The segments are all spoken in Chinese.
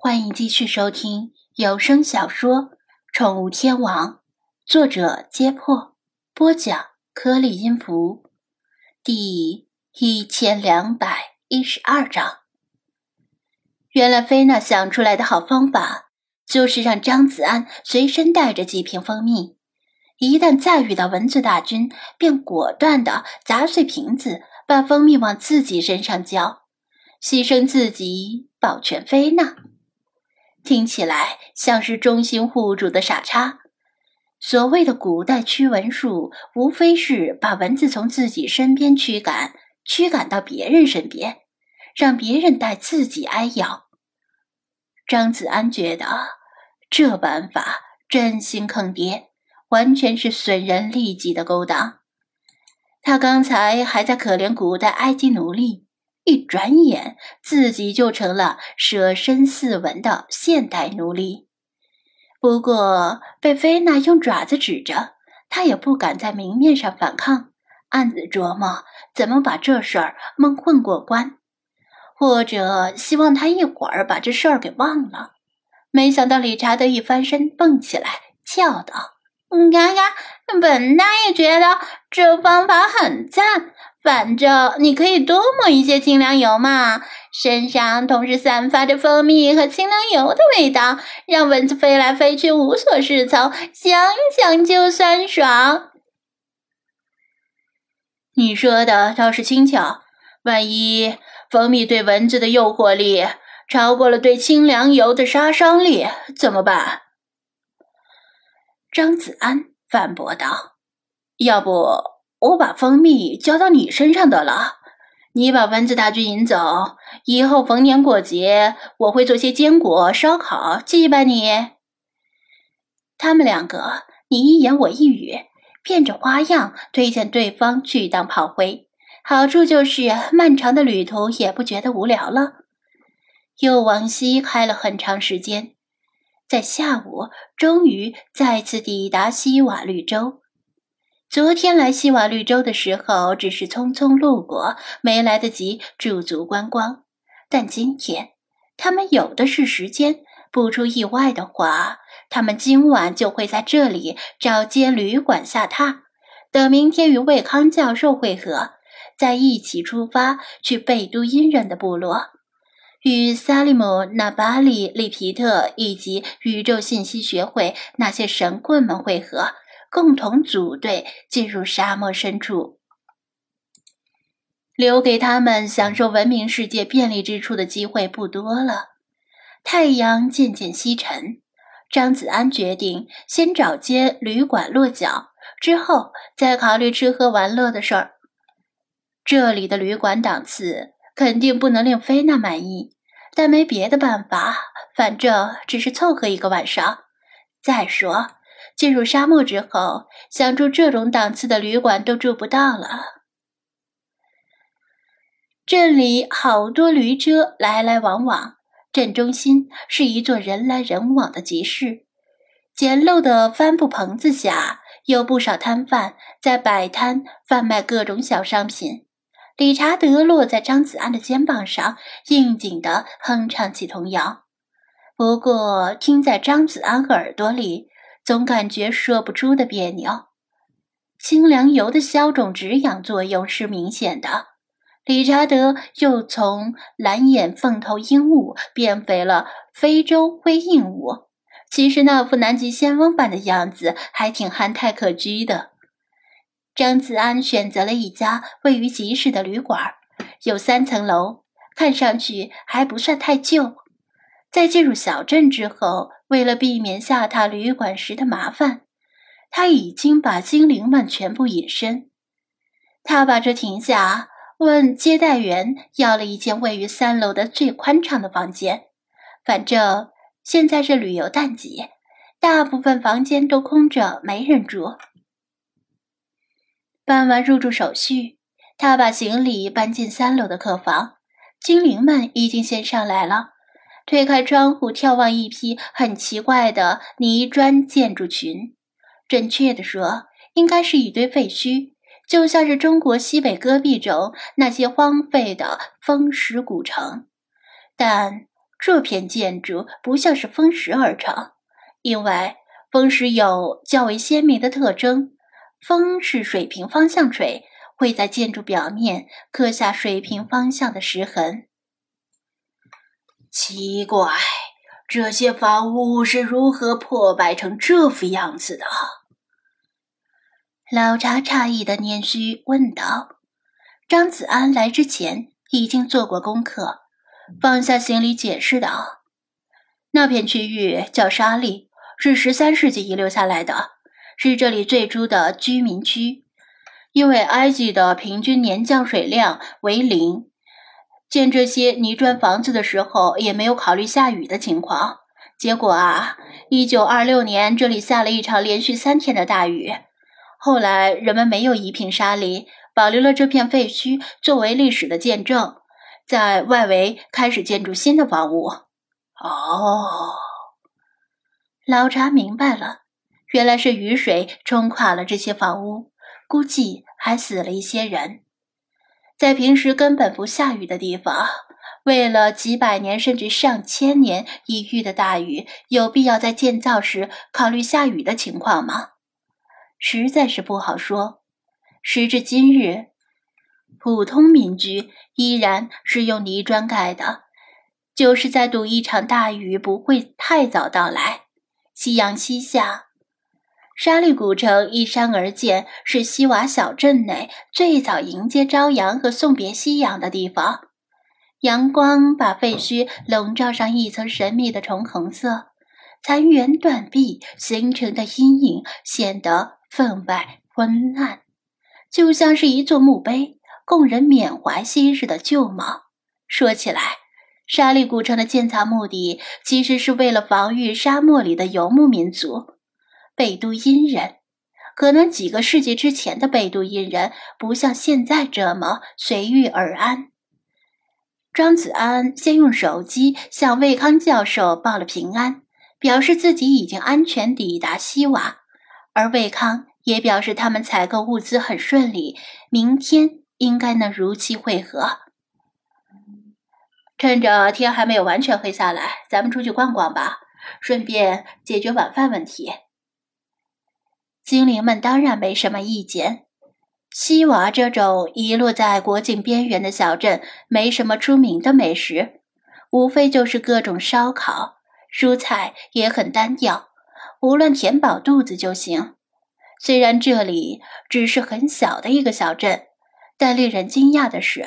欢迎继续收听有声小说《宠物天王》，作者：揭破，播讲：颗粒音符，第一千两百一十二章。原来菲娜想出来的好方法，就是让张子安随身带着几瓶蜂蜜，一旦再遇到蚊子大军，便果断的砸碎瓶子，把蜂蜜往自己身上浇，牺牲自己保全菲娜。听起来像是忠心护主的傻叉。所谓的古代驱蚊术，无非是把蚊子从自己身边驱赶，驱赶到别人身边，让别人带自己挨咬。张子安觉得这办法真心坑爹，完全是损人利己的勾当。他刚才还在可怜古代埃及奴隶。一转眼，自己就成了舍身饲蚊的现代奴隶。不过被菲娜用爪子指着，他也不敢在明面上反抗，暗自琢磨怎么把这事儿蒙混过关，或者希望他一会儿把这事儿给忘了。没想到理查德一翻身蹦起来，叫道：“你看看，本大爷觉得这方法很赞。”反正你可以多抹一些清凉油嘛，身上同时散发着蜂蜜和清凉油的味道，让蚊子飞来飞去无所适从，想想就酸爽。你说的倒是轻巧，万一蜂蜜对蚊子的诱惑力超过了对清凉油的杀伤力，怎么办？张子安反驳道：“要不？”我把蜂蜜浇到你身上得了，你把蚊子大军引走。以后逢年过节，我会做些坚果烧烤祭拜你。他们两个你一言我一语，变着花样推荐对方去当炮灰。好处就是漫长的旅途也不觉得无聊了。又往西开了很长时间，在下午终于再次抵达西瓦绿洲。昨天来西瓦绿洲的时候，只是匆匆路过，没来得及驻足观光。但今天，他们有的是时间。不出意外的话，他们今晚就会在这里找间旅馆下榻，等明天与魏康教授会合，再一起出发去贝都因人的部落，与萨利姆、纳巴里、利皮特以及宇宙信息学会那些神棍们会合。共同组队进入沙漠深处，留给他们享受文明世界便利之处的机会不多了。太阳渐渐西沉，张子安决定先找间旅馆落脚，之后再考虑吃喝玩乐的事儿。这里的旅馆档次肯定不能令菲娜满意，但没别的办法，反正只是凑合一个晚上。再说。进入沙漠之后，想住这种档次的旅馆都住不到了。镇里好多驴车来来往往，镇中心是一座人来人往的集市。简陋的帆布棚子下，有不少摊贩在摆摊贩卖各种小商品。理查德落在张子安的肩膀上，应景地哼唱起童谣。不过，听在张子安耳朵里。总感觉说不出的别扭。清凉油的消肿止痒作用是明显的。理查德又从蓝眼凤头鹦鹉变回了非洲灰鹦鹉，其实那副南极仙翁般的样子还挺憨态可掬的。张子安选择了一家位于集市的旅馆，有三层楼，看上去还不算太旧。在进入小镇之后。为了避免下榻旅馆时的麻烦，他已经把精灵们全部隐身。他把车停下，问接待员要了一间位于三楼的最宽敞的房间。反正现在是旅游淡季，大部分房间都空着，没人住。办完入住手续，他把行李搬进三楼的客房。精灵们已经先上来了。推开窗户，眺望一批很奇怪的泥砖建筑群，准确地说，应该是一堆废墟，就像是中国西北戈壁中那些荒废的风蚀古城。但这片建筑不像是风蚀而成，因为风蚀有较为鲜明的特征，风是水平方向吹，会在建筑表面刻下水平方向的石痕。奇怪，这些房屋是如何破败成这副样子的？老查诧异的念须问道。张子安来之前已经做过功课，放下行李解释道：“那片区域叫沙利，是十三世纪遗留下来的，是这里最初的居民区。因为埃及的平均年降水量为零，建这些泥砖房子的时候也没有考虑下雨的情况。结果啊，一九二六年这里下了一场连续三天的大雨。后来人们没有移平沙砾。”保留了这片废墟作为历史的见证，在外围开始建筑新的房屋。哦，老查明白了，原来是雨水冲垮了这些房屋，估计还死了一些人。在平时根本不下雨的地方，为了几百年甚至上千年一遇的大雨，有必要在建造时考虑下雨的情况吗？实在是不好说。时至今日，普通民居依然是用泥砖盖的，就是在赌一场大雨不会太早到来。夕阳西下，沙利古城依山而建，是西瓦小镇内最早迎接朝阳和送别夕阳的地方。阳光把废墟笼罩上一层神秘的橙红色，残垣断壁形成的阴影显得分外昏暗。就像是一座墓碑，供人缅怀昔日的旧貌。说起来，沙利古城的建造目的其实是为了防御沙漠里的游牧民族贝都因人。可能几个世纪之前的贝都因人不像现在这么随遇而安。庄子安先用手机向魏康教授报了平安，表示自己已经安全抵达西瓦，而魏康。也表示他们采购物资很顺利，明天应该能如期会合。趁着天还没有完全黑下来，咱们出去逛逛吧，顺便解决晚饭问题。精灵们当然没什么意见。西瓦这种遗落在国境边缘的小镇，没什么出名的美食，无非就是各种烧烤，蔬菜也很单调，无论填饱肚子就行。虽然这里只是很小的一个小镇，但令人惊讶的是，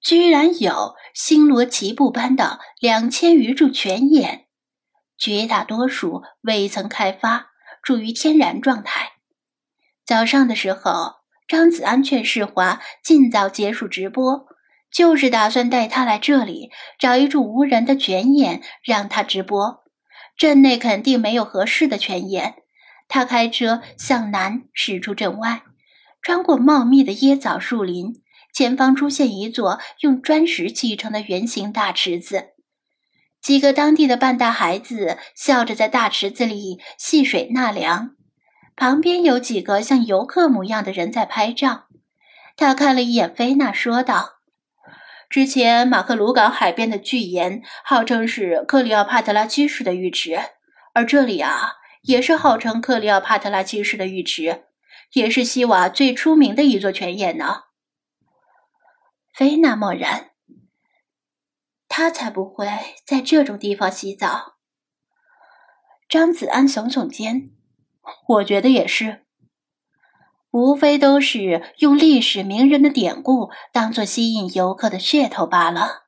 居然有星罗棋布般的两千余处泉眼，绝大多数未曾开发，处于天然状态。早上的时候，张子安劝世华尽早结束直播，就是打算带他来这里找一处无人的泉眼，让他直播。镇内肯定没有合适的泉眼。他开车向南驶出镇外，穿过茂密的椰枣树林，前方出现一座用砖石砌成的圆形大池子。几个当地的半大孩子笑着在大池子里戏水纳凉，旁边有几个像游客模样的人在拍照。他看了一眼菲娜，说道：“之前马克鲁港海边的巨岩号称是克里奥帕特拉七世的浴池，而这里啊。”也是号称克里奥帕特拉七世的浴池，也是西瓦最出名的一座泉眼呢。菲娜默然，他才不会在这种地方洗澡。张子安耸耸肩，我觉得也是，无非都是用历史名人的典故当做吸引游客的噱头罢了。